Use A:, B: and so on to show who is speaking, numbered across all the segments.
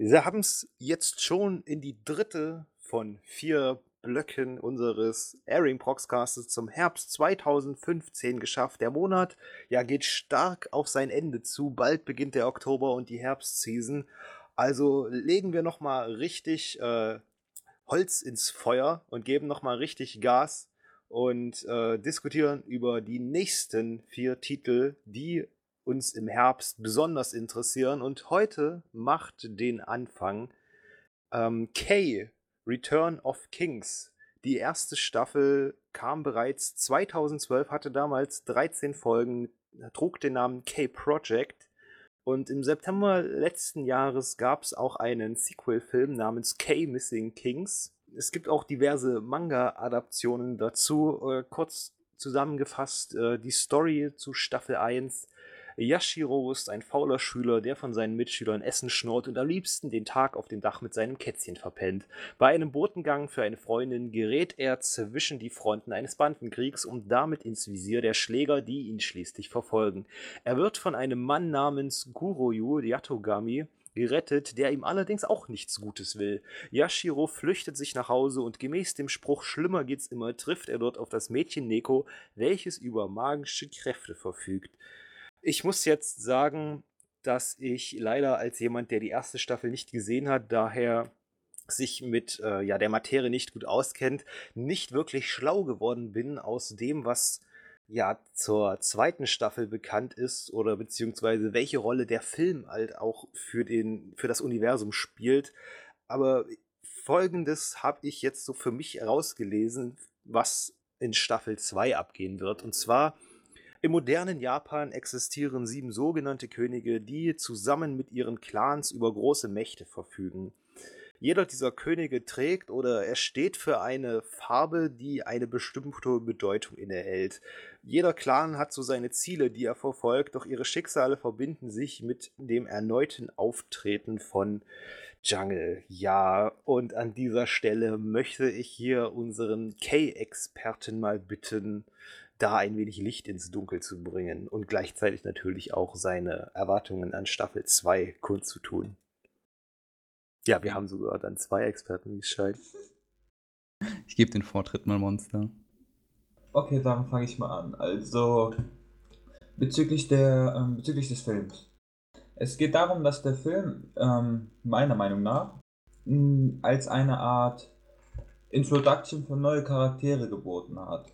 A: Wir haben es jetzt schon in die dritte von vier Blöcken unseres Airing Proxcastes zum Herbst 2015 geschafft. Der Monat ja geht stark auf sein Ende zu. Bald beginnt der Oktober und die Herbstseason. Also legen wir noch mal richtig äh, Holz ins Feuer und geben noch mal richtig Gas und äh, diskutieren über die nächsten vier Titel, die uns im Herbst besonders interessieren. Und heute macht den Anfang ähm, K, Return of Kings. Die erste Staffel kam bereits 2012, hatte damals 13 Folgen, trug den Namen K-Project. Und im September letzten Jahres gab es auch einen Sequel-Film namens K Missing Kings. Es gibt auch diverse Manga-Adaptionen dazu. Äh, kurz zusammengefasst, äh, die Story zu Staffel 1 Yashiro ist ein fauler Schüler, der von seinen Mitschülern Essen schnurrt und am liebsten den Tag auf dem Dach mit seinem Kätzchen verpennt. Bei einem Botengang für eine Freundin gerät er zwischen die Fronten eines Bandenkriegs und damit ins Visier der Schläger, die ihn schließlich verfolgen. Er wird von einem Mann namens Guroyu Yatogami gerettet, der ihm allerdings auch nichts Gutes will. Yashiro flüchtet sich nach Hause und gemäß dem Spruch Schlimmer geht's immer trifft er dort auf das Mädchen Neko, welches über magische Kräfte verfügt. Ich muss jetzt sagen, dass ich leider als jemand, der die erste Staffel nicht gesehen hat, daher sich mit äh, ja, der Materie nicht gut auskennt, nicht wirklich schlau geworden bin aus dem, was ja zur zweiten Staffel bekannt ist oder beziehungsweise welche Rolle der Film halt auch für, den, für das Universum spielt. Aber folgendes habe ich jetzt so für mich herausgelesen, was in Staffel 2 abgehen wird. Und zwar im modernen Japan existieren sieben sogenannte Könige, die zusammen mit ihren Clans über große Mächte verfügen. Jeder dieser Könige trägt oder er steht für eine Farbe, die eine bestimmte Bedeutung innehält. Jeder Clan hat so seine Ziele, die er verfolgt, doch ihre Schicksale verbinden sich mit dem erneuten Auftreten von Jungle. Ja, und an dieser Stelle möchte ich hier unseren K-Experten mal bitten, da ein wenig Licht ins Dunkel zu bringen und gleichzeitig natürlich auch seine Erwartungen an Staffel 2 kundzutun. Ja, wir haben sogar dann zwei Experten, wie es scheint.
B: Ich gebe den Vortritt mal Monster.
C: Okay, dann fange ich mal an. Also bezüglich der ähm, bezüglich des Films. Es geht darum, dass der Film ähm, meiner Meinung nach mh, als eine Art Introduction für neue Charaktere geboten hat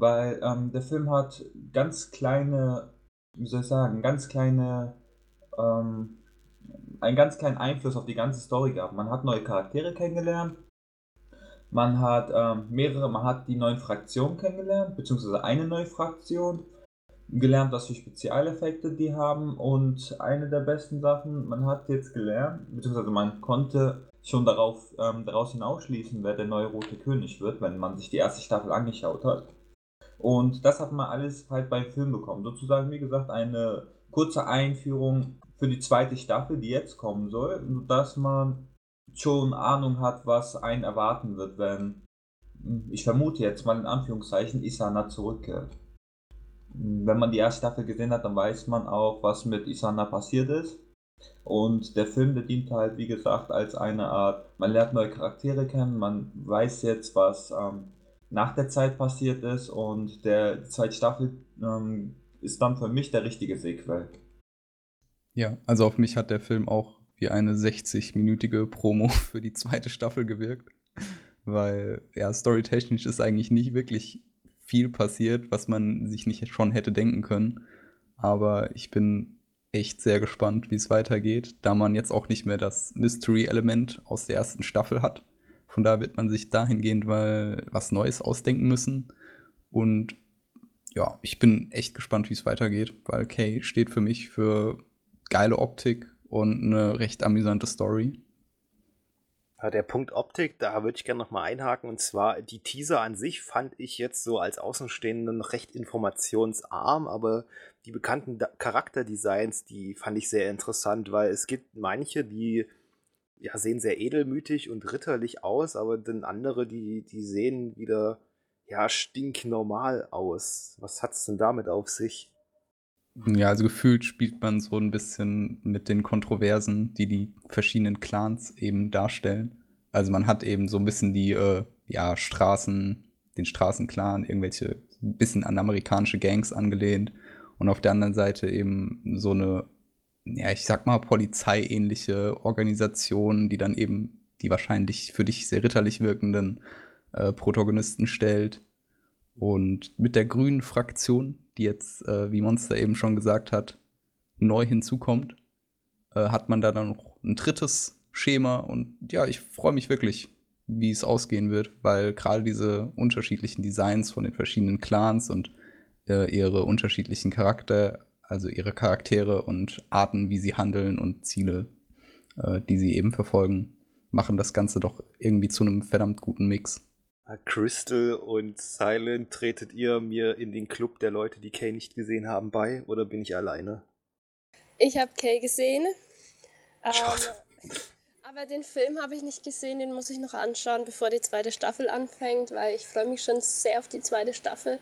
C: weil ähm, der Film hat ganz kleine, wie soll ich sagen, ganz kleine, ähm, einen ganz kleinen Einfluss auf die ganze Story gehabt. Man hat neue Charaktere kennengelernt, man hat ähm, mehrere, man hat die neuen Fraktionen kennengelernt, beziehungsweise eine neue Fraktion, gelernt, was für Spezialeffekte die haben und eine der besten Sachen, man hat jetzt gelernt, beziehungsweise man konnte schon darauf, ähm, daraus hinausschließen, wer der neue Rote König wird, wenn man sich die erste Staffel angeschaut hat. Und das hat man alles halt beim Film bekommen. Sozusagen, wie gesagt, eine kurze Einführung für die zweite Staffel, die jetzt kommen soll, sodass man schon Ahnung hat, was einen erwarten wird, wenn, ich vermute jetzt mal in Anführungszeichen, Isana zurückkehrt. Wenn man die erste Staffel gesehen hat, dann weiß man auch, was mit Isana passiert ist. Und der Film, der dient halt, wie gesagt, als eine Art, man lernt neue Charaktere kennen, man weiß jetzt, was ähm, nach der Zeit passiert ist und der zweite Staffel ähm, ist dann für mich der richtige Sequel.
B: Ja, also auf mich hat der Film auch wie eine 60-minütige Promo für die zweite Staffel gewirkt, weil ja, storytechnisch ist eigentlich nicht wirklich viel passiert, was man sich nicht schon hätte denken können. Aber ich bin echt sehr gespannt, wie es weitergeht, da man jetzt auch nicht mehr das Mystery-Element aus der ersten Staffel hat. Von da wird man sich dahingehend mal was Neues ausdenken müssen. Und ja, ich bin echt gespannt, wie es weitergeht, weil Kay steht für mich für geile Optik und eine recht amüsante Story.
A: Ja, der Punkt Optik, da würde ich gerne nochmal einhaken. Und zwar, die Teaser an sich fand ich jetzt so als Außenstehenden recht informationsarm, aber die bekannten Charakterdesigns, die fand ich sehr interessant, weil es gibt manche, die ja, sehen sehr edelmütig und ritterlich aus, aber dann andere, die, die sehen wieder ja stinknormal aus. Was hat es denn damit auf sich?
B: Ja, also gefühlt spielt man so ein bisschen mit den Kontroversen, die die verschiedenen Clans eben darstellen. Also man hat eben so ein bisschen die äh, ja, Straßen, den Straßenclan, irgendwelche ein bisschen an amerikanische Gangs angelehnt und auf der anderen Seite eben so eine, ja, ich sag mal, polizeiähnliche Organisation, die dann eben die wahrscheinlich für dich sehr ritterlich wirkenden äh, Protagonisten stellt. Und mit der grünen Fraktion, die jetzt, äh, wie Monster eben schon gesagt hat, neu hinzukommt, äh, hat man da dann noch ein drittes Schema. Und ja, ich freue mich wirklich, wie es ausgehen wird, weil gerade diese unterschiedlichen Designs von den verschiedenen Clans und äh, ihre unterschiedlichen Charakter, also ihre Charaktere und Arten, wie sie handeln und Ziele, äh, die sie eben verfolgen, machen das Ganze doch irgendwie zu einem verdammt guten Mix.
A: Crystal und Silent, tretet ihr mir in den Club der Leute, die Kay nicht gesehen haben, bei oder bin ich alleine?
D: Ich habe Kay gesehen. Ähm,
A: Schade.
D: aber den Film habe ich nicht gesehen, den muss ich noch anschauen, bevor die zweite Staffel anfängt, weil ich freue mich schon sehr auf die zweite Staffel.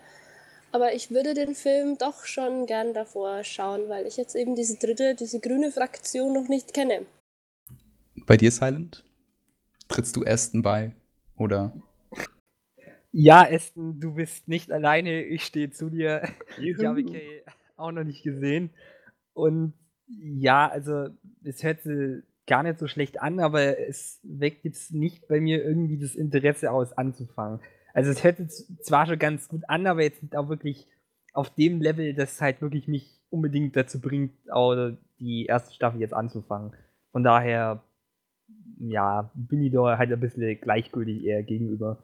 D: Aber ich würde den Film doch schon gern davor schauen, weil ich jetzt eben diese dritte, diese grüne Fraktion noch nicht kenne.
B: Bei dir, Silent? Trittst du Aston bei? Oder
E: Ja, Aston, du bist nicht alleine. Ich stehe zu dir. Ich habe. Kay auch noch nicht gesehen. Und ja, also es hört sich gar nicht so schlecht an, aber es weckt jetzt nicht bei mir irgendwie das Interesse aus, anzufangen. Also es hört jetzt zwar schon ganz gut an, aber jetzt nicht auch wirklich auf dem Level, das halt wirklich mich unbedingt dazu bringt, die erste Staffel jetzt anzufangen. Von daher, ja, bin ich da halt ein bisschen gleichgültig eher gegenüber.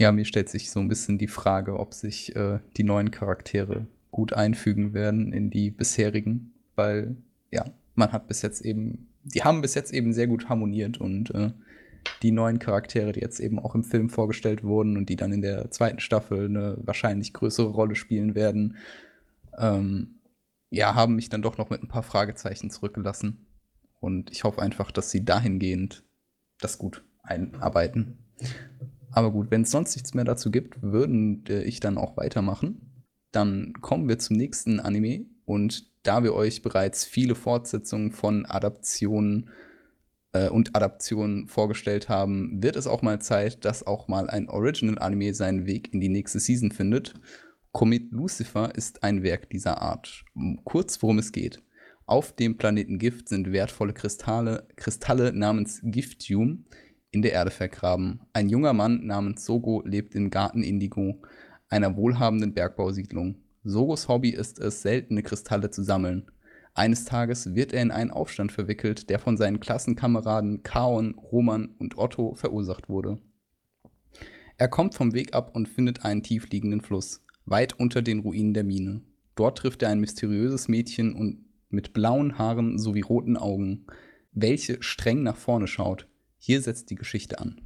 B: Ja, mir stellt sich so ein bisschen die Frage, ob sich äh, die neuen Charaktere gut einfügen werden in die bisherigen, weil ja, man hat bis jetzt eben, die haben bis jetzt eben sehr gut harmoniert und äh, die neuen Charaktere, die jetzt eben auch im Film vorgestellt wurden und die dann in der zweiten Staffel eine wahrscheinlich größere Rolle spielen werden, ähm, ja, haben mich dann doch noch mit ein paar Fragezeichen zurückgelassen. Und ich hoffe einfach, dass sie dahingehend das gut einarbeiten. Aber gut, wenn es sonst nichts mehr dazu gibt, würden äh, ich dann auch weitermachen. Dann kommen wir zum nächsten Anime. Und da wir euch bereits viele Fortsetzungen von Adaptionen äh, und Adaptionen vorgestellt haben, wird es auch mal Zeit, dass auch mal ein Original-Anime seinen Weg in die nächste Season findet. Comet Lucifer ist ein Werk dieser Art. Kurz, worum es geht. Auf dem Planeten Gift sind wertvolle Kristalle, Kristalle namens Giftium in der Erde vergraben. Ein junger Mann namens Sogo lebt im Garten Indigo, einer wohlhabenden Bergbausiedlung. Sogos Hobby ist es, seltene Kristalle zu sammeln. Eines Tages wird er in einen Aufstand verwickelt, der von seinen Klassenkameraden Kaon, Roman und Otto verursacht wurde. Er kommt vom Weg ab und findet einen tiefliegenden Fluss, weit unter den Ruinen der Mine. Dort trifft er ein mysteriöses Mädchen und mit blauen Haaren sowie roten Augen, welche streng nach vorne schaut. Hier setzt die Geschichte an.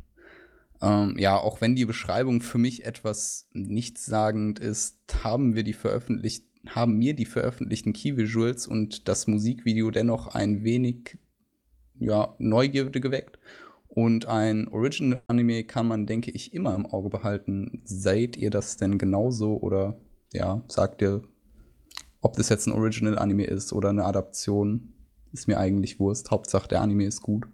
B: Ähm, ja, auch wenn die Beschreibung für mich etwas nichtssagend ist, haben wir die veröffentlicht, haben mir die veröffentlichten Key Visuals und das Musikvideo dennoch ein wenig ja, Neugierde geweckt. Und ein Original Anime kann man, denke ich, immer im Auge behalten. Seht ihr das denn genauso oder ja, sagt ihr, ob das jetzt ein Original Anime ist oder eine Adaption, ist mir eigentlich Wurst. Hauptsache der Anime ist gut.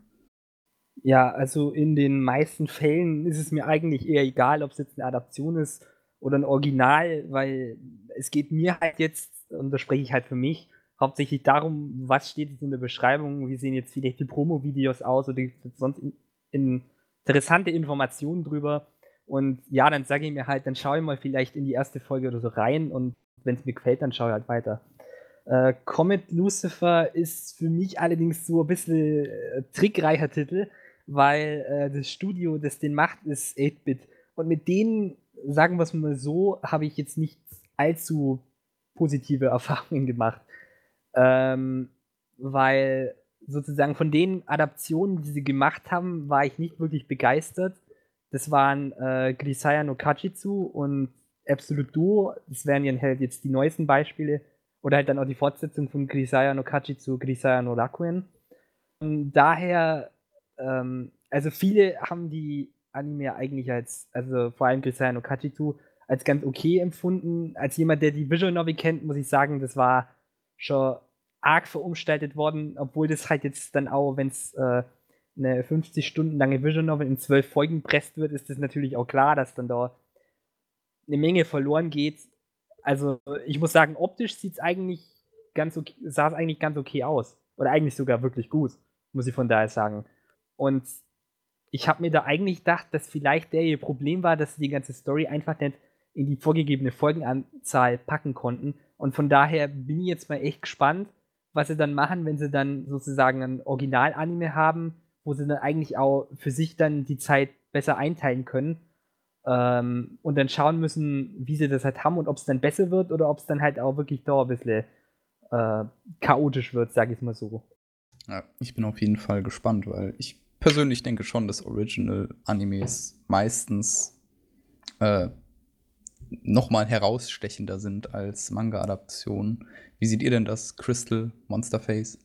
E: Ja, also in den meisten Fällen ist es mir eigentlich eher egal, ob es jetzt eine Adaption ist oder ein Original, weil es geht mir halt jetzt, und da spreche ich halt für mich, hauptsächlich darum, was steht jetzt in der Beschreibung, wie sehen jetzt vielleicht die Promo-Videos aus oder sonst in, in interessante Informationen drüber. Und ja, dann sage ich mir halt, dann schaue ich mal vielleicht in die erste Folge oder so rein und wenn es mir gefällt, dann schaue ich halt weiter. Äh, Comet Lucifer ist für mich allerdings so ein bisschen äh, trickreicher Titel, weil äh, das Studio, das den macht, ist 8-Bit. Und mit denen, sagen wir es mal so, habe ich jetzt nicht allzu positive Erfahrungen gemacht. Ähm, weil sozusagen von den Adaptionen, die sie gemacht haben, war ich nicht wirklich begeistert. Das waren äh, Grisaya no Kachitsu und Absolute Duo. Das wären ja halt jetzt die neuesten Beispiele. Oder halt dann auch die Fortsetzung von Grisaya no Kachitsu, Grisaya no Rakuen. Und daher, ähm, also viele haben die Anime eigentlich als, also vor allem Grisaya no Kachitsu, als ganz okay empfunden. Als jemand, der die Visual Novel kennt, muss ich sagen, das war schon arg verunstaltet worden, obwohl das halt jetzt dann auch, wenn es äh, eine 50 Stunden lange Visual Novel in zwölf Folgen presst wird, ist das natürlich auch klar, dass dann da eine Menge verloren geht. Also ich muss sagen, optisch sieht es eigentlich ganz okay, sah es eigentlich ganz okay aus. Oder eigentlich sogar wirklich gut, muss ich von daher sagen. Und ich habe mir da eigentlich gedacht, dass vielleicht der ihr Problem war, dass sie die ganze Story einfach nicht in die vorgegebene Folgenanzahl packen konnten. Und von daher bin ich jetzt mal echt gespannt, was sie dann machen, wenn sie dann sozusagen ein Original-Anime haben, wo sie dann eigentlich auch für sich dann die Zeit besser einteilen können. Ähm, und dann schauen müssen, wie sie das halt haben und ob es dann besser wird oder ob es dann halt auch wirklich da ein bisschen äh, chaotisch wird, sage ich mal so.
B: Ja, ich bin auf jeden Fall gespannt, weil ich persönlich denke schon, dass Original-Animes meistens äh, nochmal herausstechender sind als Manga-Adaptionen. Wie seht ihr denn das, Crystal, Monsterface?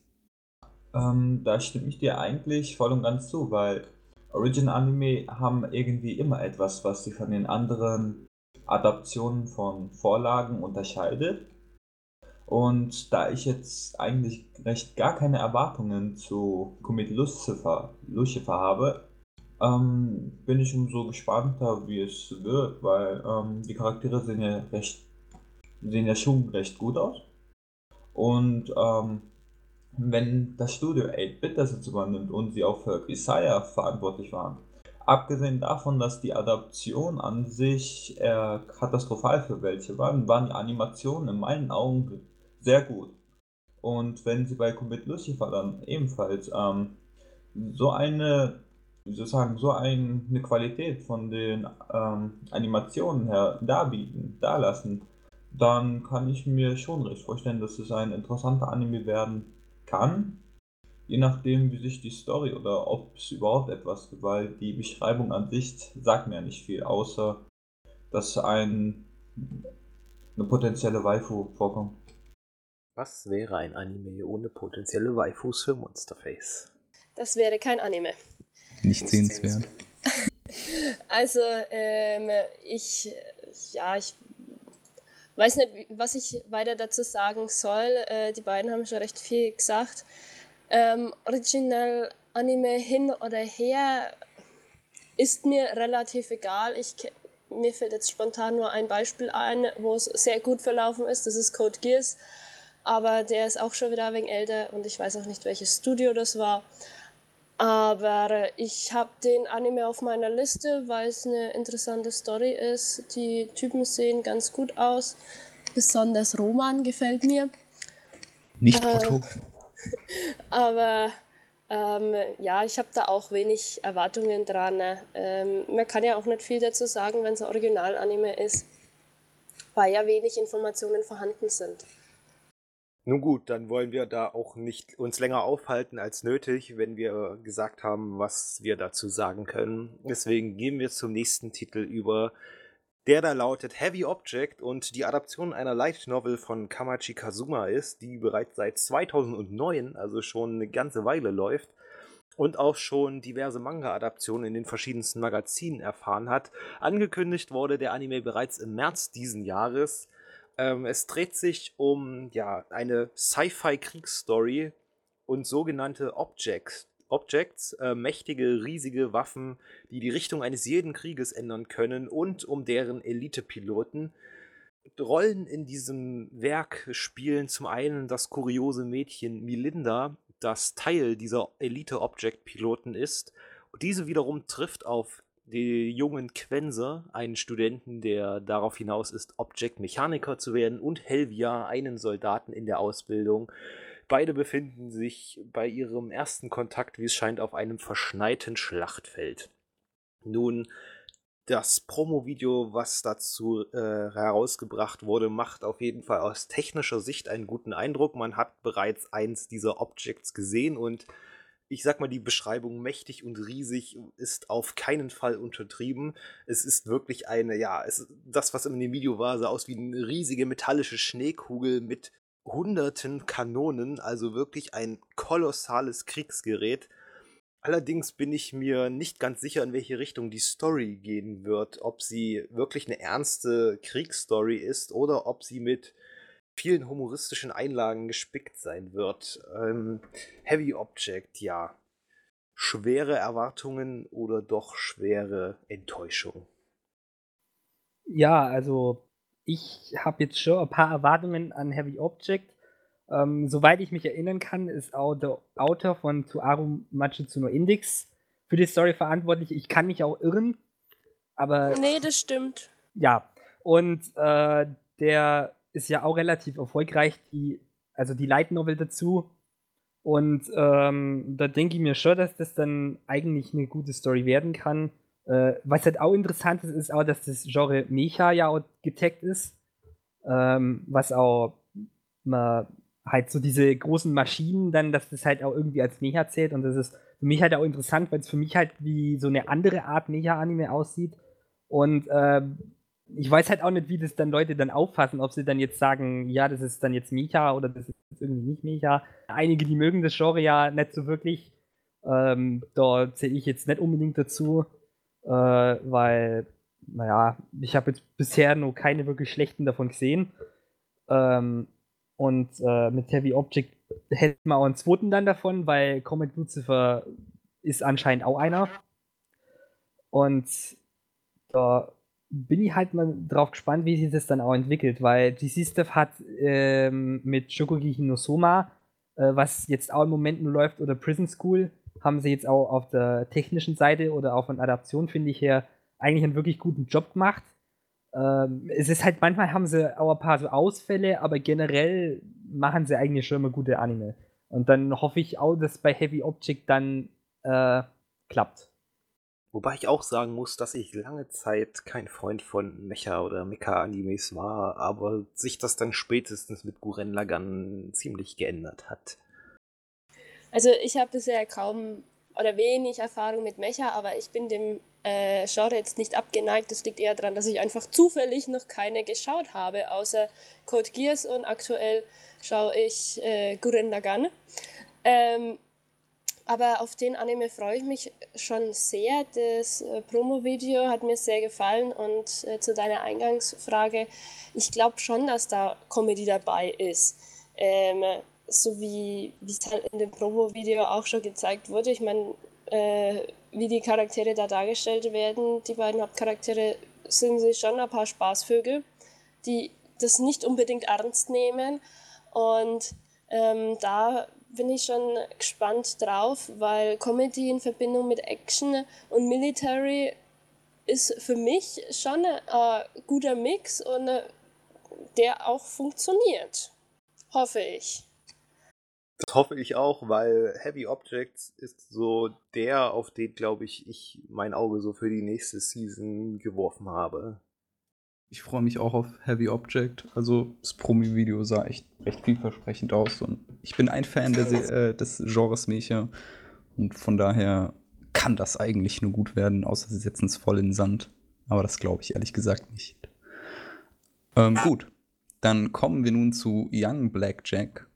C: Ähm, da stimme ich dir eigentlich voll und ganz zu, weil Original-Anime haben irgendwie immer etwas, was sie von den anderen Adaptionen von Vorlagen unterscheidet. Und da ich jetzt eigentlich recht gar keine Erwartungen zu Comet Lucifer, Lucifer habe, ähm, bin ich umso gespannter, wie es wird, weil ähm, die Charaktere sehen ja recht, sehen ja schon recht gut aus. Und ähm, wenn das Studio 8-Bit das jetzt übernimmt und sie auch für Isaiah verantwortlich waren, abgesehen davon, dass die Adaption an sich äh, katastrophal für welche waren, waren die Animationen in meinen Augen sehr gut. Und wenn sie bei Commit Lucifer dann ebenfalls ähm, so eine, wie soll ich sagen, so ein, eine Qualität von den ähm, Animationen her darbieten, dalassen, dann kann ich mir schon recht vorstellen, dass es ein interessanter Anime werden kann. Je nachdem, wie sich die Story oder ob es überhaupt etwas gibt, weil die Beschreibung an sich sagt mir nicht viel, außer dass ein, eine potenzielle Waifu vorkommt.
A: Was wäre ein Anime ohne potenzielle Waifus für Monsterface?
D: Das wäre kein Anime.
B: Nicht sehenswert.
D: Also, ähm, ich, ja, ich weiß nicht, was ich weiter dazu sagen soll. Äh, die beiden haben schon recht viel gesagt. Ähm, Original Anime hin oder her ist mir relativ egal. Ich, mir fällt jetzt spontan nur ein Beispiel ein, wo es sehr gut verlaufen ist. Das ist Code Geass aber der ist auch schon wieder ein wenig älter und ich weiß auch nicht, welches Studio das war. Aber ich habe den Anime auf meiner Liste, weil es eine interessante Story ist. Die Typen sehen ganz gut aus. Besonders Roman gefällt mir.
B: Nicht äh,
D: Aber ähm, ja, ich habe da auch wenig Erwartungen dran. Ne? Ähm, man kann ja auch nicht viel dazu sagen, wenn es ein Original-Anime ist, weil ja wenig Informationen vorhanden sind.
A: Nun gut, dann wollen wir da auch nicht uns länger aufhalten als nötig, wenn wir gesagt haben, was wir dazu sagen können. Deswegen gehen wir zum nächsten Titel über. Der da lautet Heavy Object und die Adaption einer Light Novel von Kamachi Kazuma ist, die bereits seit 2009, also schon eine ganze Weile läuft und auch schon diverse Manga-Adaptionen in den verschiedensten Magazinen erfahren hat. Angekündigt wurde der Anime bereits im März diesen Jahres. Ähm, es dreht sich um ja, eine Sci-Fi-Kriegsstory und sogenannte Objects. Objects, äh, mächtige, riesige Waffen, die die Richtung eines jeden Krieges ändern können und um deren Elite-Piloten. Rollen in diesem Werk spielen zum einen das kuriose Mädchen Melinda, das Teil dieser Elite-Object-Piloten ist. Diese wiederum trifft auf die jungen Quenser, einen Studenten, der darauf hinaus ist, Object-Mechaniker zu werden, und Helvia, einen Soldaten in der Ausbildung. Beide befinden sich bei ihrem ersten Kontakt, wie es scheint, auf einem verschneiten Schlachtfeld. Nun, das Promo-Video, was dazu äh, herausgebracht wurde, macht auf jeden Fall aus technischer Sicht einen guten Eindruck. Man hat bereits eins dieser Objects gesehen und ich sag mal, die Beschreibung mächtig und riesig ist auf keinen Fall untertrieben. Es ist wirklich eine, ja, es, das, was in dem Video war, sah aus wie eine riesige metallische Schneekugel mit hunderten Kanonen, also wirklich ein kolossales Kriegsgerät. Allerdings bin ich mir nicht ganz sicher, in welche Richtung die Story gehen wird. Ob sie wirklich eine ernste Kriegsstory ist oder ob sie mit vielen humoristischen Einlagen gespickt sein wird. Ähm, Heavy Object, ja. Schwere Erwartungen oder doch schwere Enttäuschung?
E: Ja, also ich habe jetzt schon ein paar Erwartungen an Heavy Object. Ähm, soweit ich mich erinnern kann, ist auch der Autor von Tuaru Machitsuno Index für die Story verantwortlich. Ich kann mich auch irren, aber.
D: Nee, das stimmt.
E: Ja, und äh, der ist ja auch relativ erfolgreich, die, also die Light Novel dazu. Und ähm, da denke ich mir schon, dass das dann eigentlich eine gute Story werden kann. Äh, was halt auch interessant ist, ist auch, dass das Genre Mecha ja auch getaggt ist. Ähm, was auch man halt so diese großen Maschinen dann, dass das halt auch irgendwie als Mecha zählt. Und das ist für mich halt auch interessant, weil es für mich halt wie so eine andere Art Mecha-Anime aussieht. Und ähm, ich weiß halt auch nicht, wie das dann Leute dann auffassen, ob sie dann jetzt sagen, ja, das ist dann jetzt Mecha oder das ist irgendwie nicht Mecha. Einige, die mögen das Genre ja nicht so wirklich. Ähm, da zähle ich jetzt nicht unbedingt dazu, äh, weil, naja, ich habe jetzt bisher nur keine wirklich schlechten davon gesehen. Ähm, und äh, mit Heavy Object hätten wir auch einen zweiten dann davon, weil Comet Lucifer ist anscheinend auch einer. Und da bin ich halt mal drauf gespannt, wie sich das dann auch entwickelt, weil DC Stuff hat ähm, mit Shokugi Hinosoma, äh, was jetzt auch im Moment nur läuft, oder Prison School, haben sie jetzt auch auf der technischen Seite oder auch von Adaption, finde ich, her eigentlich einen wirklich guten Job gemacht. Ähm, es ist halt, manchmal haben sie auch ein paar so Ausfälle, aber generell machen sie eigentlich schon immer gute Anime. Und dann hoffe ich auch, dass bei Heavy Object dann äh, klappt.
A: Wobei ich auch sagen muss, dass ich lange Zeit kein Freund von Mecha- oder Mecha-Animes war, aber sich das dann spätestens mit Guren Lagann ziemlich geändert hat.
D: Also ich habe bisher kaum oder wenig Erfahrung mit Mecha, aber ich bin dem äh, Genre jetzt nicht abgeneigt. Das liegt eher daran, dass ich einfach zufällig noch keine geschaut habe, außer Code Geass und aktuell schaue ich äh, Guren Lagann. Ähm, aber auf den Anime freue ich mich schon sehr. Das äh, Promo-Video hat mir sehr gefallen und äh, zu deiner Eingangsfrage, ich glaube schon, dass da Comedy dabei ist. Ähm, so wie es halt in dem Promo-Video auch schon gezeigt wurde. Ich meine, äh, wie die Charaktere da dargestellt werden, die beiden Hauptcharaktere sind sich schon ein paar Spaßvögel, die das nicht unbedingt ernst nehmen. Und ähm, da bin ich schon gespannt drauf, weil Comedy in Verbindung mit Action und Military ist für mich schon ein guter Mix und äh, der auch funktioniert. Hoffe ich.
A: Das hoffe ich auch, weil Heavy Objects ist so der, auf den, glaube ich, ich mein Auge so für die nächste Season geworfen habe.
B: Ich freue mich auch auf Heavy Object. Also das Promi-Video sah echt recht vielversprechend aus. Und ich bin ein Fan äh, des Genres Mecha. Und von daher kann das eigentlich nur gut werden, außer sie setzen es voll in den Sand. Aber das glaube ich ehrlich gesagt nicht. Ähm, gut, dann kommen wir nun zu Young Blackjack.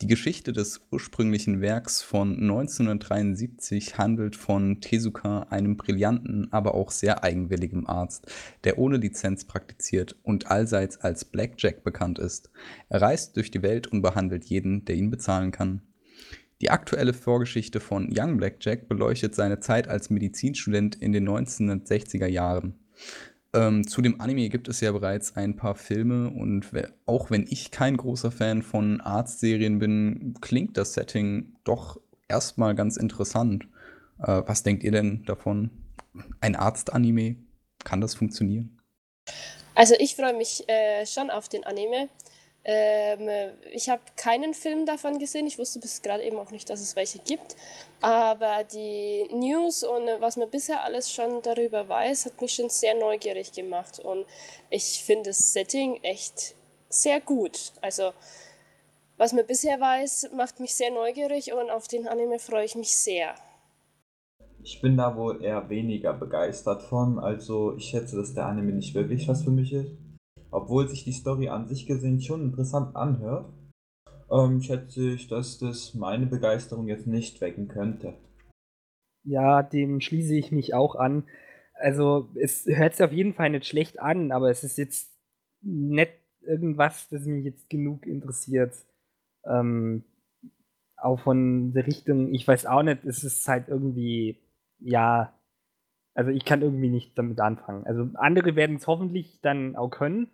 B: Die Geschichte des ursprünglichen Werks von 1973 handelt von Tezuka, einem brillanten, aber auch sehr eigenwilligen Arzt, der ohne Lizenz praktiziert und allseits als Blackjack bekannt ist. Er reist durch die Welt und behandelt jeden, der ihn bezahlen kann. Die aktuelle Vorgeschichte von Young Blackjack beleuchtet seine Zeit als Medizinstudent in den 1960er Jahren. Ähm, zu dem Anime gibt es ja bereits ein paar Filme und auch wenn ich kein großer Fan von Arztserien bin, klingt das Setting doch erstmal ganz interessant. Äh, was denkt ihr denn davon? Ein Arzt-Anime? Kann das funktionieren?
D: Also ich freue mich äh, schon auf den Anime. Ähm, ich habe keinen Film davon gesehen. Ich wusste bis gerade eben auch nicht, dass es welche gibt. Aber die News und was man bisher alles schon darüber weiß, hat mich schon sehr neugierig gemacht. Und ich finde das Setting echt sehr gut. Also, was man bisher weiß, macht mich sehr neugierig und auf den Anime freue ich mich sehr.
C: Ich bin da wohl eher weniger begeistert von. Also, ich schätze, dass der Anime nicht wirklich was für mich ist obwohl sich die Story an sich gesehen schon interessant anhört, ähm, schätze ich, dass das meine Begeisterung jetzt nicht wecken könnte.
E: Ja, dem schließe ich mich auch an. Also, es hört sich auf jeden Fall nicht schlecht an, aber es ist jetzt nicht irgendwas, das mich jetzt genug interessiert. Ähm, auch von der Richtung, ich weiß auch nicht, es ist halt irgendwie, ja, also ich kann irgendwie nicht damit anfangen. Also andere werden es hoffentlich dann auch können,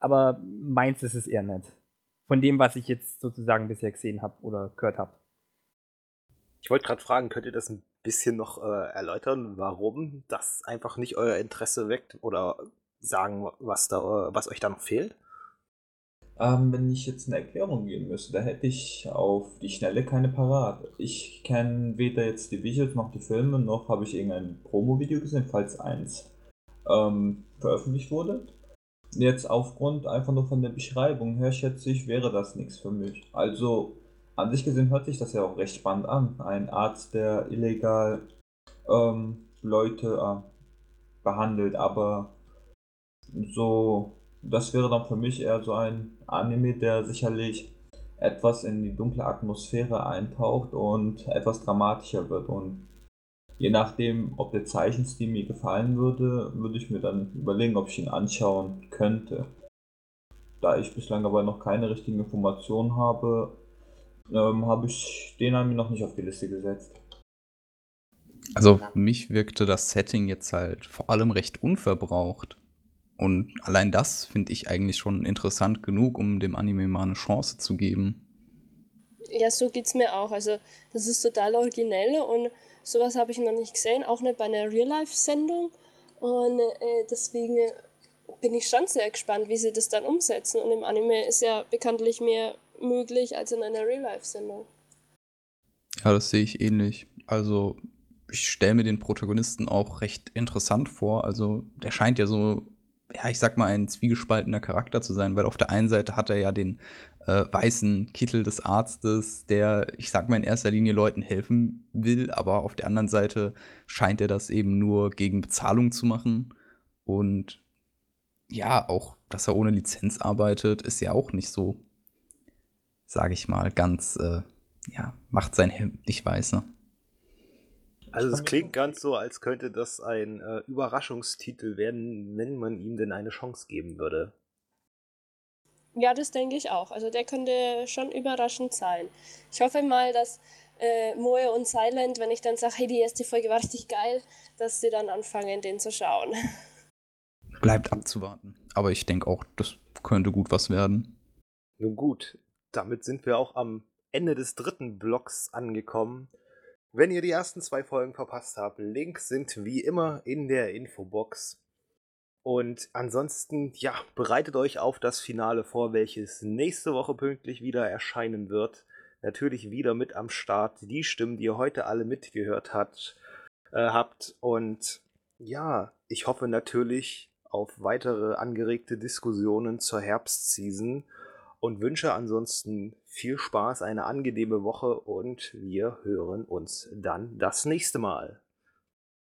E: aber meins ist es eher nicht. Von dem, was ich jetzt sozusagen bisher gesehen habe oder gehört habe.
A: Ich wollte gerade fragen, könnt ihr das ein bisschen noch äh, erläutern, warum das einfach nicht euer Interesse weckt oder sagen, was, da, was euch da noch fehlt?
C: Ähm, wenn ich jetzt eine Erklärung geben müsste, da hätte ich auf die Schnelle keine parat. Ich kenne weder jetzt die Visuals noch die Filme, noch habe ich irgendein Promo-Video gesehen, falls eins ähm, veröffentlicht wurde. Jetzt aufgrund einfach nur von der Beschreibung her schätze ich, wäre das nichts für mich. Also an sich gesehen hört sich das ja auch recht spannend an. Ein Arzt, der illegal ähm, Leute äh, behandelt, aber so, das wäre dann für mich eher so ein Anime, der sicherlich etwas in die dunkle Atmosphäre eintaucht und etwas dramatischer wird. Und je nachdem, ob der Zeichenstil mir gefallen würde, würde ich mir dann überlegen, ob ich ihn anschauen könnte. Da ich bislang aber noch keine richtigen Informationen habe, ähm, habe ich den an mir noch nicht auf die Liste gesetzt.
B: Also auf mich wirkte das Setting jetzt halt vor allem recht unverbraucht. Und allein das finde ich eigentlich schon interessant genug, um dem Anime mal eine Chance zu geben.
D: Ja, so geht es mir auch. Also, das ist total originell und sowas habe ich noch nicht gesehen, auch nicht bei einer Real-Life-Sendung. Und äh, deswegen bin ich schon sehr gespannt, wie sie das dann umsetzen. Und im Anime ist ja bekanntlich mehr möglich als in einer Real-Life-Sendung.
B: Ja, das sehe ich ähnlich. Also, ich stelle mir den Protagonisten auch recht interessant vor. Also, der scheint ja so, ja, ich sag mal, ein zwiegespaltener Charakter zu sein, weil auf der einen Seite hat er ja den äh, weißen Kittel des Arztes, der, ich sag mal, in erster Linie Leuten helfen will, aber auf der anderen Seite scheint er das eben nur gegen Bezahlung zu machen. Und ja, auch, dass er ohne Lizenz arbeitet, ist ja auch nicht so sage ich mal, ganz, äh, ja, macht sein Hemd nicht weiß, ne?
A: Also es klingt ganz so, als könnte das ein äh, Überraschungstitel werden, wenn man ihm denn eine Chance geben würde.
D: Ja, das denke ich auch. Also der könnte schon überraschend sein. Ich hoffe mal, dass äh, Moe und Silent, wenn ich dann sage, hey, die erste Folge war richtig geil, dass sie dann anfangen, den zu schauen.
B: Bleibt abzuwarten. Aber ich denke auch, das könnte gut was werden.
A: Nun gut, damit sind wir auch am Ende des dritten Blocks angekommen. Wenn ihr die ersten zwei Folgen verpasst habt, Links sind wie immer in der Infobox. Und ansonsten, ja, bereitet euch auf das Finale vor, welches nächste Woche pünktlich wieder erscheinen wird. Natürlich wieder mit am Start die Stimmen, die ihr heute alle mitgehört hat, äh, habt. Und ja, ich hoffe natürlich auf weitere angeregte Diskussionen zur Herbstseason und wünsche ansonsten viel Spaß, eine angenehme Woche und wir hören uns dann das nächste Mal.